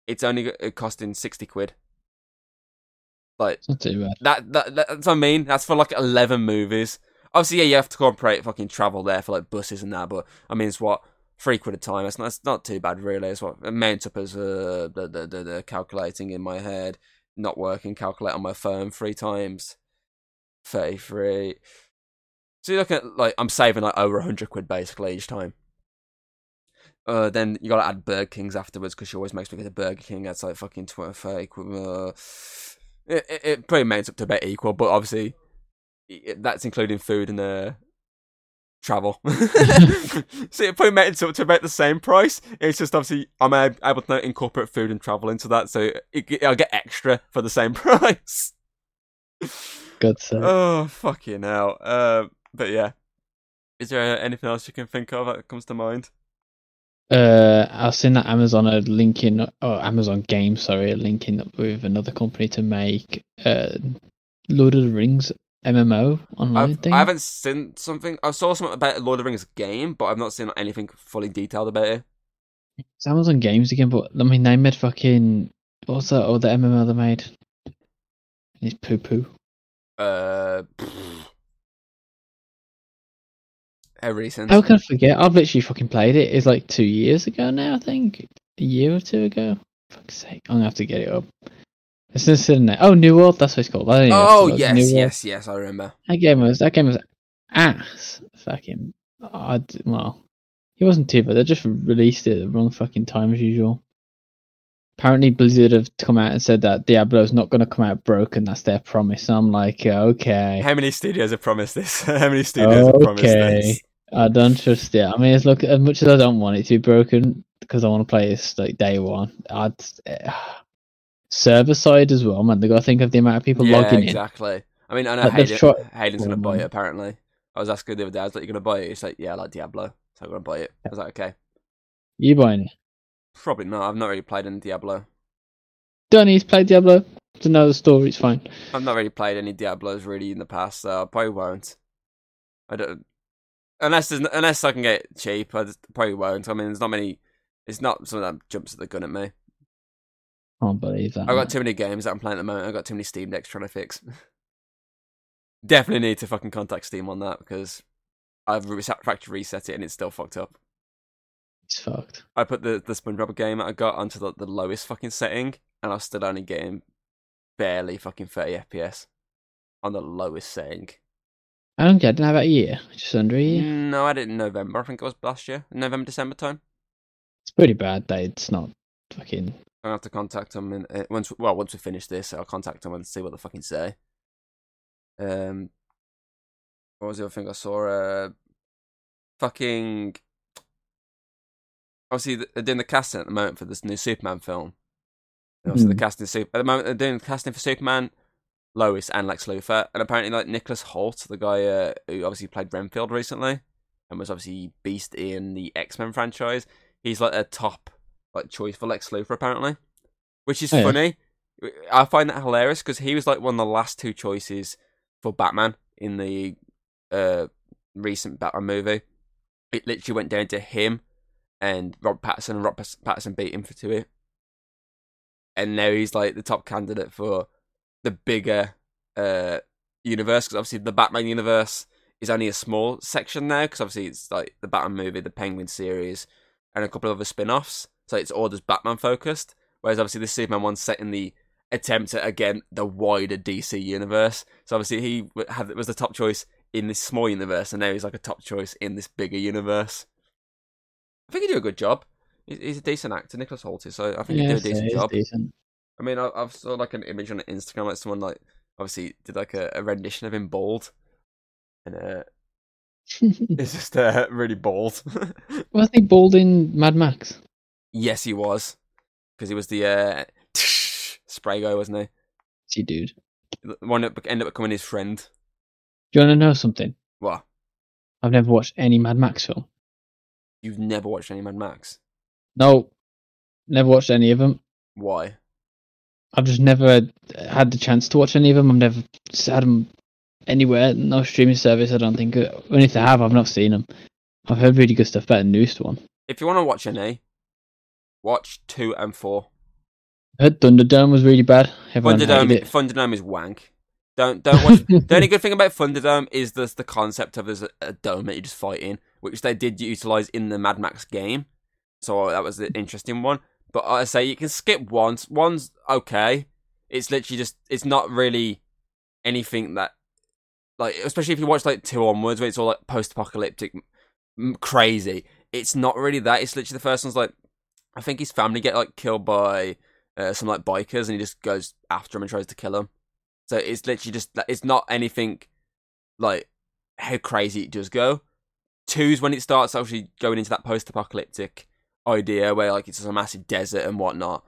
it's only costing sixty quid. Like It's not too bad. that, that that's what I mean. That's for like eleven movies. Obviously, yeah, you have to incorporate fucking travel there for like buses and that. But I mean, it's what three quid a time. It's not, it's not too bad really. It's what it mounts up as uh, the, the the the calculating in my head, not working. Calculate on my phone three times. Thirty three. So you're looking at like I'm saving like over hundred quid basically each time. Uh, then you gotta add Burger Kings afterwards because she always makes me get a Burger King. That's like fucking 20, 30 quid. Uh, it, it, it pretty mounts up to about equal, but obviously it, that's including food and uh, travel. (laughs) so it probably mounts up to about the same price. It's just obviously I'm able to incorporate food and travel into that, so it, I'll get extra for the same (laughs) price. God's sake. oh fucking hell! Uh, but yeah, is there anything else you can think of that comes to mind? Uh, I've seen that Amazon are linking, or Amazon Games, sorry, are linking up with another company to make uh, Lord of the Rings MMO online I've, thing. I haven't seen something. I saw something about Lord of the Rings game, but I've not seen anything fully detailed about it. It's Amazon Games again, but I mean, they made fucking what's that other MMO they made? It's poo poo. Uh, how recent? How can I forget? I've literally fucking played it. It's like two years ago now, I think. A year or two ago. Fuck's sake, I'm gonna have to get it up. It's just sitting there. Oh, New World, that's what it's called. Oh yes. New World. yes, yes. I remember. That game was that game was ass. Fucking, I well, it wasn't too bad. They just released it at the wrong fucking time as usual. Apparently, Blizzard have come out and said that Diablo's not going to come out broken. That's their promise. I'm like, okay, How many studios have promised this? (laughs) How many studios have promised Okay. this? I don't trust it. I mean, it's look as much as I don't want it to be broken because I want to play this like day one. I'd uh, (sighs) server side as well, man. They got to think of the amount of people yeah, logging in. exactly. I mean, I know Like, Hayden, Hayden's gonna buy it. Apparently, I was asking the other day. I was like, "You're gonna buy it?" He's like, "Yeah, I like Diablo, so I'm gonna buy it." I was like, "Okay." You buying it? Probably not. I've not really played any Diablo. Don't need to play Diablo to know the story. It's fine. I've not really played any Diablos really in the past, so I probably won't. I don't unless there's, unless I can get it cheap. I just probably won't. I mean, there's not many. It's not something that jumps at the gun at me. Can't believe that. I've got too many games that I'm playing at the moment. I've got too many Steam decks trying to fix. (laughs) Definitely need to fucking contact Steam on that because I've factory reset it and it's still fucked up. It's fucked. I put the the SpongeBob game I got onto the, the lowest fucking setting, and I was still only getting barely fucking 30 FPS on the lowest setting. I don't get. I didn't have a year, just under a year. No, I did in November. I think it was last year, November December time. It's pretty bad that it's not fucking. I have to contact them and uh, once well once we finish this, I'll contact them and see what they fucking say. Um, what was the other thing I saw? Uh, fucking. Obviously, they're doing the casting at the moment for this new Superman film. And obviously, Hmm. the casting super at the moment they're doing the casting for Superman, Lois, and Lex Luthor, and apparently like Nicholas Hoult, the guy uh, who obviously played Renfield recently, and was obviously Beast in the X Men franchise. He's like a top like choice for Lex Luthor apparently, which is Oh, yeah. funny. I find that hilarious because he was like one of the last two choices for Batman in the uh, recent Batman movie. It literally went down to him and Rob Pattinson, and Rob Pattinson beat him for it. And now he's like the top candidate for the bigger uh, universe because obviously the Batman universe is only a small section now because obviously it's like the Batman movie, the Penguin series, and a couple of other spin offs. So it's all just Batman focused. Whereas obviously the Superman one's set in the attempt at again the wider DC universe. So obviously he had was the top choice in this small universe, and now he's like a top choice in this bigger universe. I think he do a good job. He's, a decent actor, Nicholas Hoult is, so I think he Yeah, do a decent it's job. decent. I mean, I, I've saw like an image on Instagram, like someone like obviously did like a, a rendition of him bald, and uh, (laughs) it's just uh, really bald. (laughs) Was he bald in Mad Max? yes, he was, because he was the uh, (laughs) spray guy, wasn't he? See, dude. The one that ended up becoming his friend. Do you want to know something? What? I've never watched any Mad Max film. You've never watched any Mad Max? No, never watched any of them. Why? I've just never had the chance to watch any of them. I've never had them anywhere. No streaming service. I don't think. And if they have, I've not seen them. I've heard really good stuff about the newest one. If you want to watch any, watch two and four. I heard Thunderdome was really bad. Everyone Thunderdome. Thunderdome is wank. Don't don't watch. (laughs) the only good thing about Thunderdome is the the concept of there's a, a dome that you just fight in, which they did utilize in the Mad Max game. So that was an interesting one. But I say you can skip once. One's okay. It's literally just. It's not really anything that, like, especially if you watch like two onwards, where it's all like post-apocalyptic, crazy. It's not really that. It's literally the first one's like, I think his family get like killed by uh, some like bikers, and he just goes after him and tries to kill them. So it's literally just it's not anything like how crazy it does go. Two's when it starts actually going into that post-apocalyptic idea where like it's just a massive desert and whatnot.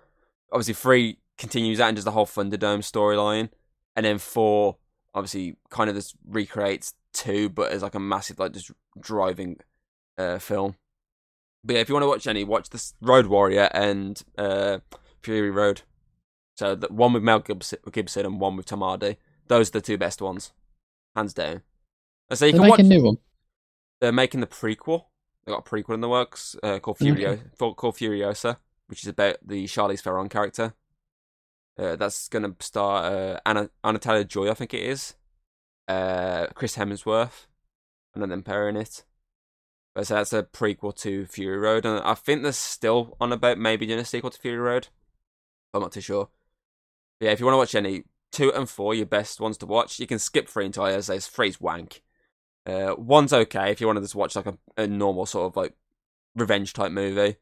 Obviously, three continues that and does the whole Thunderdome storyline, and then four obviously kind of just recreates two, but as like a massive like just driving uh, film. But yeah, if you want to watch any, watch this Road Warrior and uh, Fury Road. So the one with Mel Gibson, and one with Tom Hardy. Those are the two best ones, hands down. So you They're can watch. a new one. They're making the prequel. They got a prequel in the works uh, called Okay. Furio- called Furiosa, which is about the Charlize Theron character. Uh, that's going to star uh, Anna Anna Joy, I think it is. Uh, Chris Hemsworth, and then them pair in it. But so that's a prequel to Fury Road, and I think they're still on about maybe doing a sequel to Fury Road. I'm not too sure. But yeah, if you want to watch any two and four, your best ones to watch. You can skip three entirely, as there's three's wank. Uh, one's okay if you want to just watch like a, a normal sort of like revenge type movie.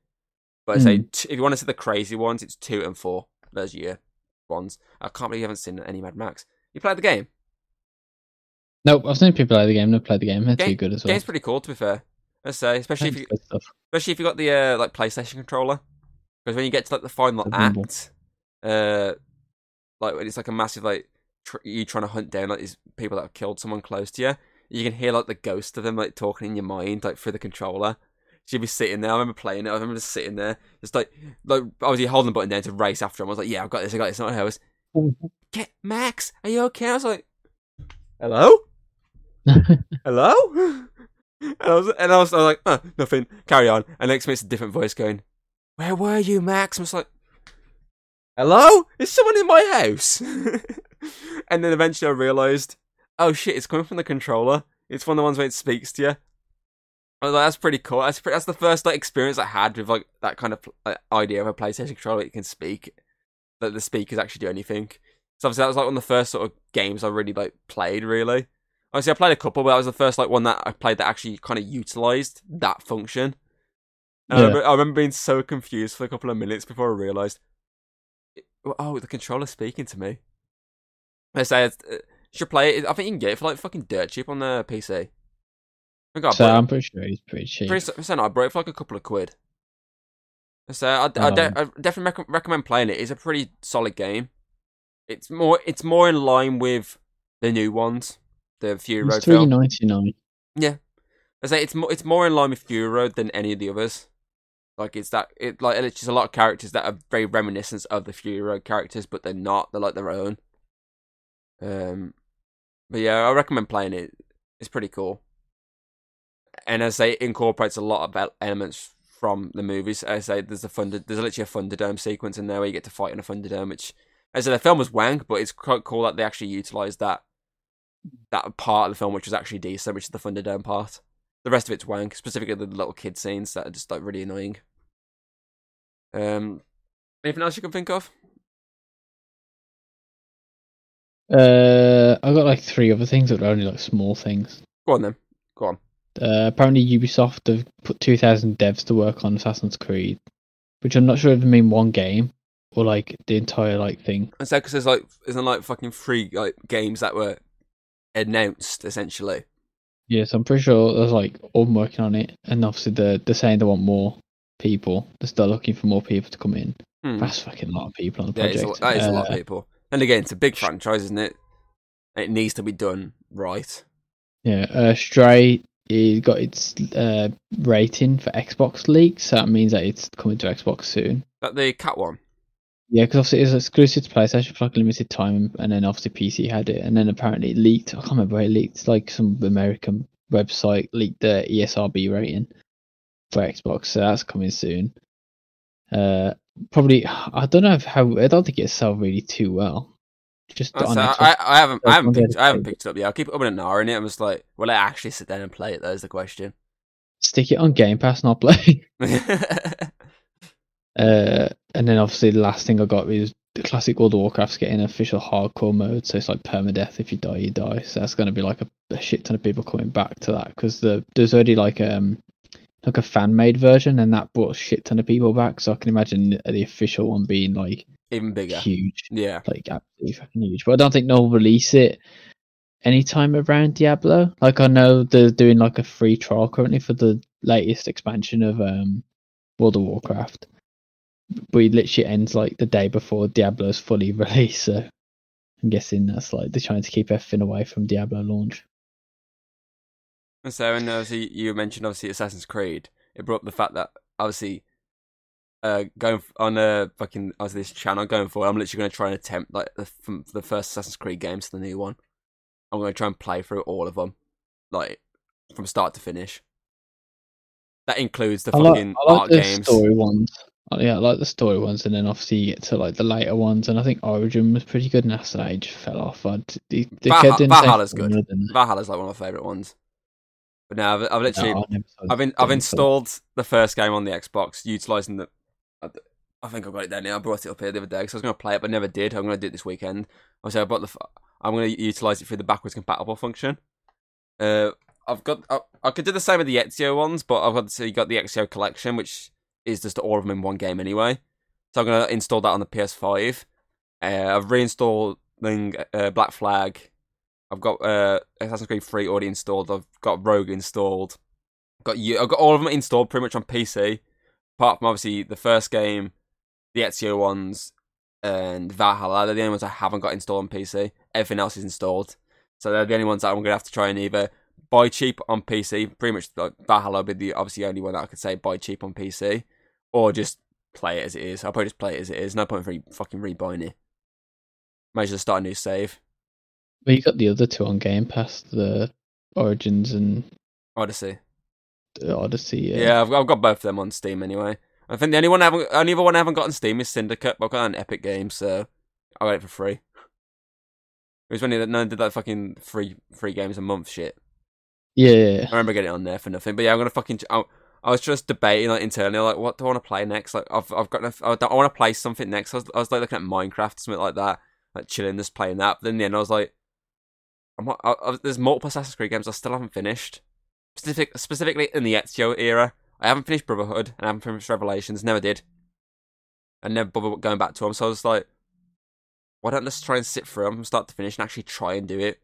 But I say t- if you want to see the crazy ones, it's two and four. Those year ones. I can't believe you haven't seen any Mad Max. You played the game. Nope, I've seen people play the game. They've played the game. They're Game- too good as well. Game's pretty cool to be fair. Let's say, especially if you, especially if you got the uh, like PlayStation controller, because when you get to like the final The act, uh, like when it's like a massive like tr- you trying to hunt down like these people that have killed someone close to you, you can hear like the ghost of them like talking in your mind like through the controller. So you'd be sitting there. I remember playing it. I remember just sitting there, just like like obviously holding the button down to race after him. I was like, yeah, I've got this. I got this. Not I was (laughs) get Max. Are you okay? I was like, hello, (laughs) hello. (laughs) And I was, and I was, I was like, oh, nothing. Carry on. And next minute, it's a different voice going, "Where were you, Max?" I was like, "Hello, is someone in my house?" and then eventually, I realised, oh shit, it's coming from the controller. It's one of the ones where it speaks to you. Oh, that's pretty cool. That's pretty, that's the first like experience I had with like that kind of like, idea of a PlayStation controller that can speak, that the speakers actually do anything. So obviously that was like one of the first sort of games I really like played. Really, obviously I played a couple, but that was the first like one that I played that actually kind of utilized that function. And I, remember, I remember being so confused for a couple of minutes before I realized, oh, the controller's speaking to me. I say, it's, uh, should play it. I think you can get it for like fucking dirt cheap on the PC. I I so I'm pretty sure he's pretty cheap. Pretty I bought it for like a couple of quid. So I, I, Um, de- I definitely rec- recommend playing it. It's a pretty solid game. It's more it's more in line with the new ones, the Fury Road It's three ninety nine. I say it's more it's more in line with Fury Road than any of the others. Like it's that it like it's just a lot of characters that are very reminiscent of the Fury Road characters, but they're not. They're like their own. Um, but yeah, I recommend playing it. It's pretty cool. And as I say, it incorporates a lot of elements from the movies. As I say, there's a thunder, there's literally a Thunderdome sequence in there where you get to fight in a Thunderdome, which as I said, the film was wank, but it's quite cool that they actually utilized that that part of the film, which was actually decent, which is the Thunderdome part. The rest of it's wank, specifically the little kid scenes that are just like really annoying. Um, anything else you can think of? Uh, I got like three other things that are only like small things. Go on then. Go on. Uh, apparently Ubisoft have put two thousand devs to work on Assassin's Creed, which I'm not sure if they mean one game or like the entire like thing. And so, because there's like, isn't like fucking three like games that were announced essentially. Yes, I'm pretty sure there's like all them working on it, and obviously they're they're saying they want more people. They're still looking for more people to come in. Hmm. That's fucking a lot of people on the Yeah, project. a, that is a lot of Uh, people. And again, it's a big franchise, isn't it? It needs to be done right. Yeah, uh, Stray it got its uh, rating for Xbox leaked, so that means that it's coming to Xbox soon. That the cat one. Yeah, because obviously it's exclusive to PlayStation for like a limited time, and then obviously PC had it, and then apparently it leaked. I can't remember where it leaked. Like some American website leaked the ESRB rating for Xbox, so that's coming soon. Uh, probably I don't know if how I don't think it sell really too well. Just on I. I, I haven't, I haven't, picked, I haven't picked it up yet. I'll keep it up in an hour in it. I'm just like, will I actually sit down and play it? That is the question. Stick it on Game Pass, not play. (laughs) (laughs) Uh, and then obviously the last thing I got was the classic World of Warcraft's getting official hardcore mode, so it's like permadeath. If you die, you die. So that's going to be like a, a shit ton of people coming back to that because the there's already like um like a fan made version, and that brought a shit ton of people back. So I can imagine the, the official one being like Even bigger. huge, Yeah. like absolutely fucking huge. But I don't think they'll release it anytime around Diablo. Like I know they're doing like a free trial currently for the latest expansion of um World of Warcraft. But it literally ends like the day before Diablo's fully (laughs) released, so I'm guessing that's like they're trying to keep everything away from Diablo launch. And so, and obviously, you mentioned obviously Assassin's Creed. It brought up the fact that obviously, uh, going on a fucking as this channel going forward, I'm literally going to try and attempt like the, from the first Assassin's Creed games to the new one. I'm going to try and play through all of them, like from start to finish. That includes the I like, fucking I like art the games. story ones. Uh, Yeah, I like the story ones, and then obviously you get to like the later ones, and I think Origin was pretty good, and after that it just fell off. I'd, they, they Valha- the same Valhalla's good. didn't? Valhalla's like one of my favorite ones. But now I've, I've literally No, I I've in, I've installed the first game on the Xbox, utilizing the. I- I think I've got it down now. I brought it up here the other day because I was going to play it, but never did. I'm going to do it this weekend. Obviously, I bought the. I'm going to utilize it through the backwards compatible function. Uh, I've got. I, I could do the same with the Ezio ones, but I've got so you got the Ezio collection, which is just all of them in one game anyway. So I'm going to install that on the PS5. Uh, I've reinstalling uh, Black Flag. I've got uh, Assassin's Creed 3 already installed. I've got Rogue installed. Got you. I've got all of them installed pretty much on PC, apart from obviously the first game, the Ezio ones, and Valhalla. They're the only ones I haven't got installed on PC. Everything else is installed, so they're the only ones that I'm gonna have to try and either buy cheap on PC. Pretty much like, Valhalla would be the obviously only one that I could say buy cheap on PC, or just play it as it is. I'll probably just play it as it is. No point in re- fucking rebuying it. Might as well start a new save. But you got the other two on Game Pass, the Origins and Odyssey. the Odyssey. Yeah, Yeah. I've, I've got both of them on Steam anyway. I think the only one I haven't, only other one I haven't got on Steam is Syndicate, but I've got an Epic Game, so I got it for free. It was when they no one did that fucking free free games a month shit. Yeah. I remember getting it on there for nothing. But yeah, I'm gonna fucking. I, I was just debating like internally, like what do I want to play next? Like I've I've got I, I want to play something next. I was, I was like looking at Minecraft, something like that, like chilling, just playing that. But then in the end, I was like, I, I, there's multiple Assassin's Creed games I still haven't finished. Specific, specifically in the Ezio era, I haven't finished Brotherhood and I haven't finished Revelations. Never did. I never bothered going back to them. So I was like, why don't I just try and sit through them from start to finish and actually try and do it?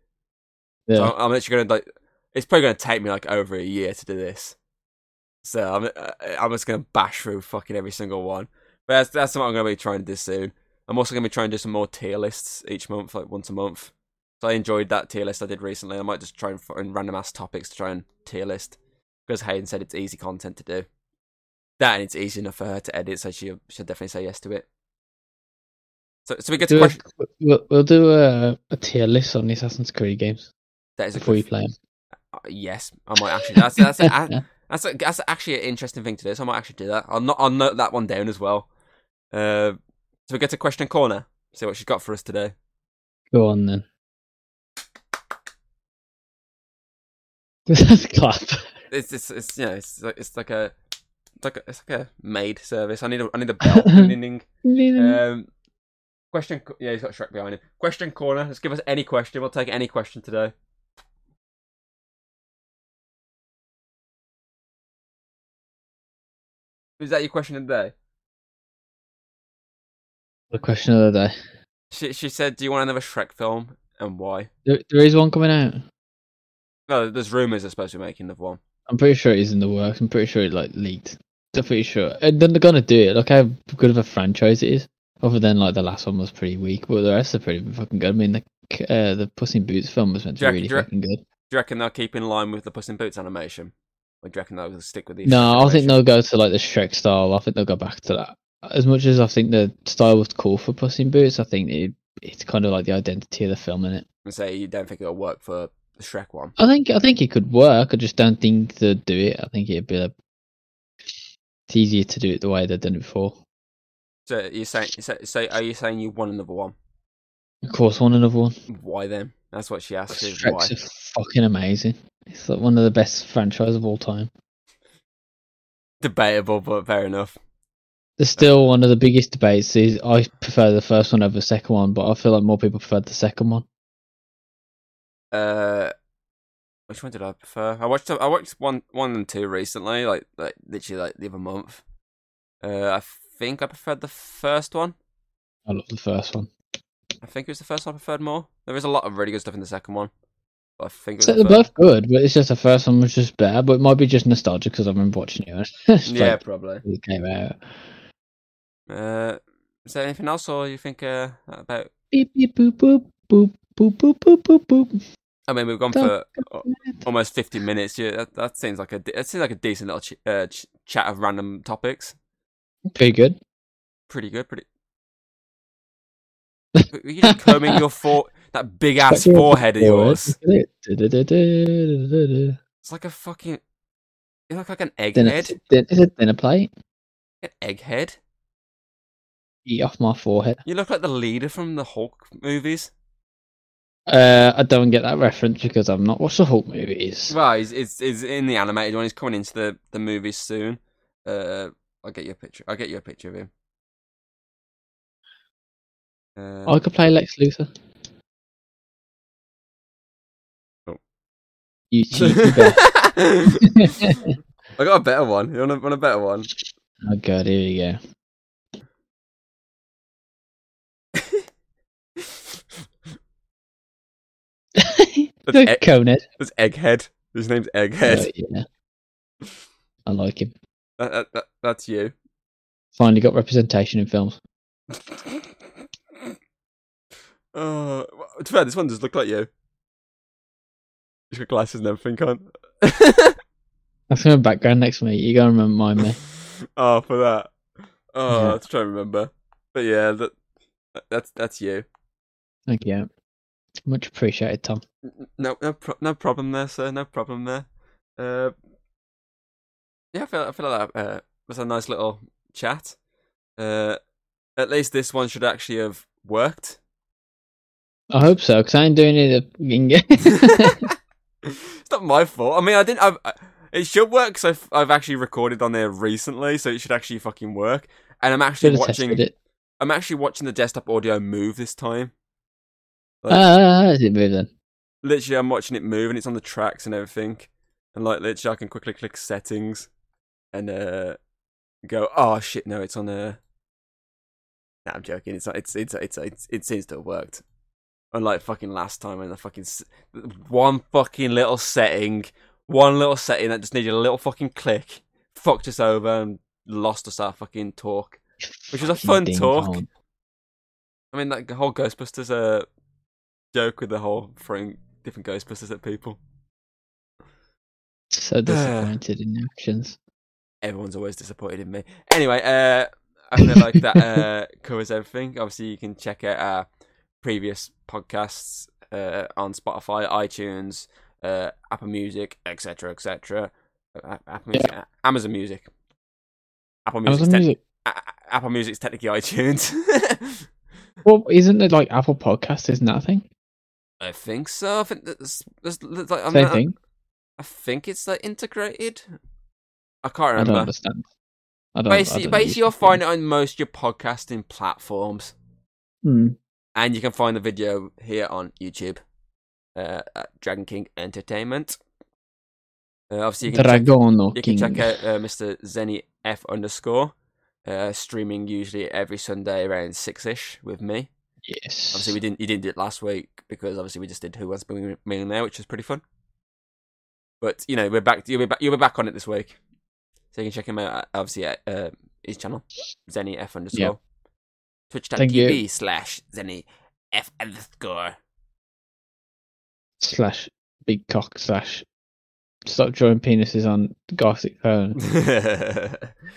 Yeah. So I'm literally gonna like. It's probably gonna take me like over a year to do this. So I'm uh, I'm just gonna bash through fucking every single one. But that's that's something I'm gonna be trying to do soon. I'm also gonna be trying to do some more tier lists each month, like once a month. So I enjoyed that tier list I did recently. I might just try and find random ass topics to try and tier list because Hayden said it's easy content to do. That and it's easy enough for her to edit, so she should definitely say yes to it. So, so we get to a, question. we'll, we'll do a, a tier list on the Assassin's Creed games That is a before you play them. Uh, yes, I might actually. That's that's a, (laughs) that's a, that's actually an interesting thing to do. So I might actually do that. I'll not I'll note that one down as well. Uh, so we get to question corner. See what she's got for us today. Go on then. (laughs) clap. It's it's, it's you know it's like it's like a it's like a, it's like a maid service. I need a I need a bell (laughs) ringing. Um, question. Yeah, he's got Shrek behind him. Question corner. Let's give us any question. We'll take any question today. Is that your question of the day? the question of the day. She she said, "Do you want another Shrek film and why?" There, there is one coming out. No, there's rumours they're supposed to be making another one. I'm pretty sure it is in the works. I'm pretty sure it like leaked. I'm pretty sure. And then they're gonna do it. Look how good of a franchise it is. Other than like the last one was pretty weak, but the rest are pretty fucking good. I mean, the uh, the Puss in Boots film was meant to be really fucking good. Do you reckon they'll keep in line with the Puss in Boots animation, or do you reckon they'll stick with these? No, Shrek I think they'll go to like the Shrek style. I think they'll go back to that. As much as I think the style was cool for Puss in Boots, I think it, it's kind of like the identity of the film in it. And say you don't think it'll work for the Shrek one. I think I think it could work. I just don't think they'd do it. I think it'd be a, it's easier to do it the way they've done it before. So you're saying, so, so are you saying you want another one? Of course, one another one. Why then? That's what she asked. Is Shrek's why? fucking amazing. It's like one of the best franchise of all time. Debatable, but fair enough. There's still one of the biggest debates. Is I prefer the first one over the second one, but I feel like more people prefer the second one. Uh, which one did I prefer? I watched I watched one one and two recently, like like literally like the other month. Uh, I think I preferred the first one. I love the first one. I think it was the first one I preferred more. There is a lot of really good stuff in the second one. I think so they're both good, but it's just the first one was just better. But it might be just nostalgia because I've been watching it. (laughs) yeah, probably. It came out. Uh, is there anything else, or you think uh, about? Beep beep boop boop boop boop boop boop boop. I mean, we've gone for almost fifty minutes. Yeah, that, that seems like a that seems like a decent little ch- uh, ch- chat of random topics. Pretty good. Pretty good. Pretty. Were you just combing your fore (laughs) that big ass forehead of yours? Look at it. It's like a fucking. You look like an egghead. is it dinner plate? An egghead. Eat off my forehead. You look like the leader from the Hulk movies. Uh, I don't get that reference because I've not watched the Hulk movies. Well, he's, he's, he's in the animated one. He's coming into the, the movies soon. Uh, I'll get you a picture. I'll get you a picture of him. Uh, I could play Lex Luthor. Oh. You. (laughs) I got a better one. You want a, want a better one? oh god, here we go. That's, egg, Conehead. that's Egghead. His name's Egghead. Uh, yeah. I like him. That, that, that, that's you. Finally got representation in films. (laughs) Uh, to be fair, this one does look like you. He's got glasses and everything on. (laughs) That's my background next to me. You gotta remind me. (laughs) oh, for that. Oh, Yeah. let's try to remember. But yeah, that that's that's you. Thank you. Much appreciated, Tom. No, no, pro- no problem there, sir. No problem there. Uh, yeah, I feel, I feel like that uh, was a nice little chat. Uh, at least this one should actually have worked. I hope so, because I ain't doing it again. (laughs) it's not my fault. I mean, I didn't. I've, I, it should work because I've, I've actually recorded on there recently, so it should actually fucking work. And I'm actually watching. it. I'm actually watching the desktop audio move this time. Like, Ah, is it then? literally, I'm watching it move, and it's on the tracks and everything. And like, literally, I can quickly click settings, and uh, go. Oh shit! No, it's on a. Nah, I'm joking. It's not. It's it's it's it's it seems to have worked. Unlike fucking last time when the fucking one fucking little setting, one little setting that just needed a little fucking click, fucked us over and lost us our fucking talk. Which was a fun talk. I mean, that whole Ghostbusters uh, joke with the whole throwing different Ghostbusters at people. So (sighs) disappointed in actions. Everyone's always disappointed in me. Anyway, uh, I feel like that uh, (laughs) covers everything. Obviously, you can check out our previous podcasts uh, on Spotify, iTunes, uh, Apple Music, etc., etc. Uh, Apple Music, Amazon Music. Apple Music. Amazon Music. Apple Music's technically (laughs) iTunes. Well, isn't it like Apple Podcast? Isn't that a thing? I think so. I think there's like, I'm Same not- thing. I think it's like integrated. I can't I don't remember. understand. I don't. Basically, I don't basically, you'll find it on most of your podcasting platforms, Hmm. and you can find the video here on YouTube uh, at Dragon King Entertainment. Uh, obviously, you can check, you King. can check out uh, Mr. Zenny F underscore, uh, streaming usually every Sunday around six ish with me. Yes. Obviously, we didn't you didn't do it last week because obviously we just did Who Wants to Be a Millionaire, which was pretty fun. But you know, we're back. You'll be back. You'll be back on it this week, so you can check him out. Obviously, at uh, his channel, Zenny F underscore. You. Twitch.tv slash Zenny F underscore. slash big cock slash stop drawing penises on gothic phone. (laughs)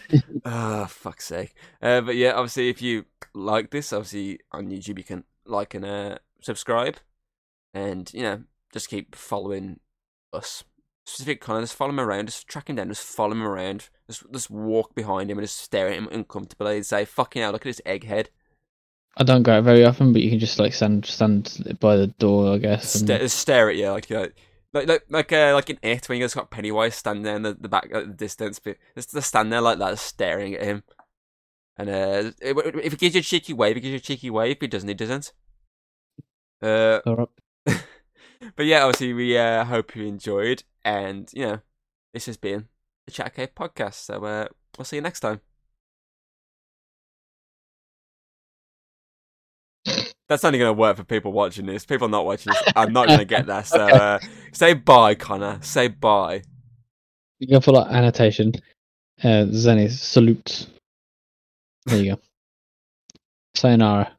(laughs) Ah, fuck's sake. Uh, but yeah, obviously, if you like this, obviously on YouTube, you can like and uh, subscribe, and you know, just keep following us. Specific kind of just follow him around, just track him down, just follow him around, just just walk behind him and just stare at him uncomfortably and say, "Fucking hell, look at this egghead." I don't go out very often, but you can just like stand stand by the door, I guess. and- Sta- stare at you like know, like like like uh, like in it when you just got Pennywise standing there in the, the back at the distance, but just, just stand there like that, staring at him. And uh, if he gives you a cheeky wave, he gives you a cheeky wave. If he doesn't, he doesn't. Uh, (laughs) but yeah, obviously we uh, hope you enjoyed, and you know, this has been the Chat Cave podcast. So uh, we'll see you next time. That's only going to work for people watching this. People not watching this, I'm not going to get that. (laughs) So uh, say bye, Connor. Say bye. You go for like annotation. Uh, Zenny salute. There you go. (laughs) Sayonara.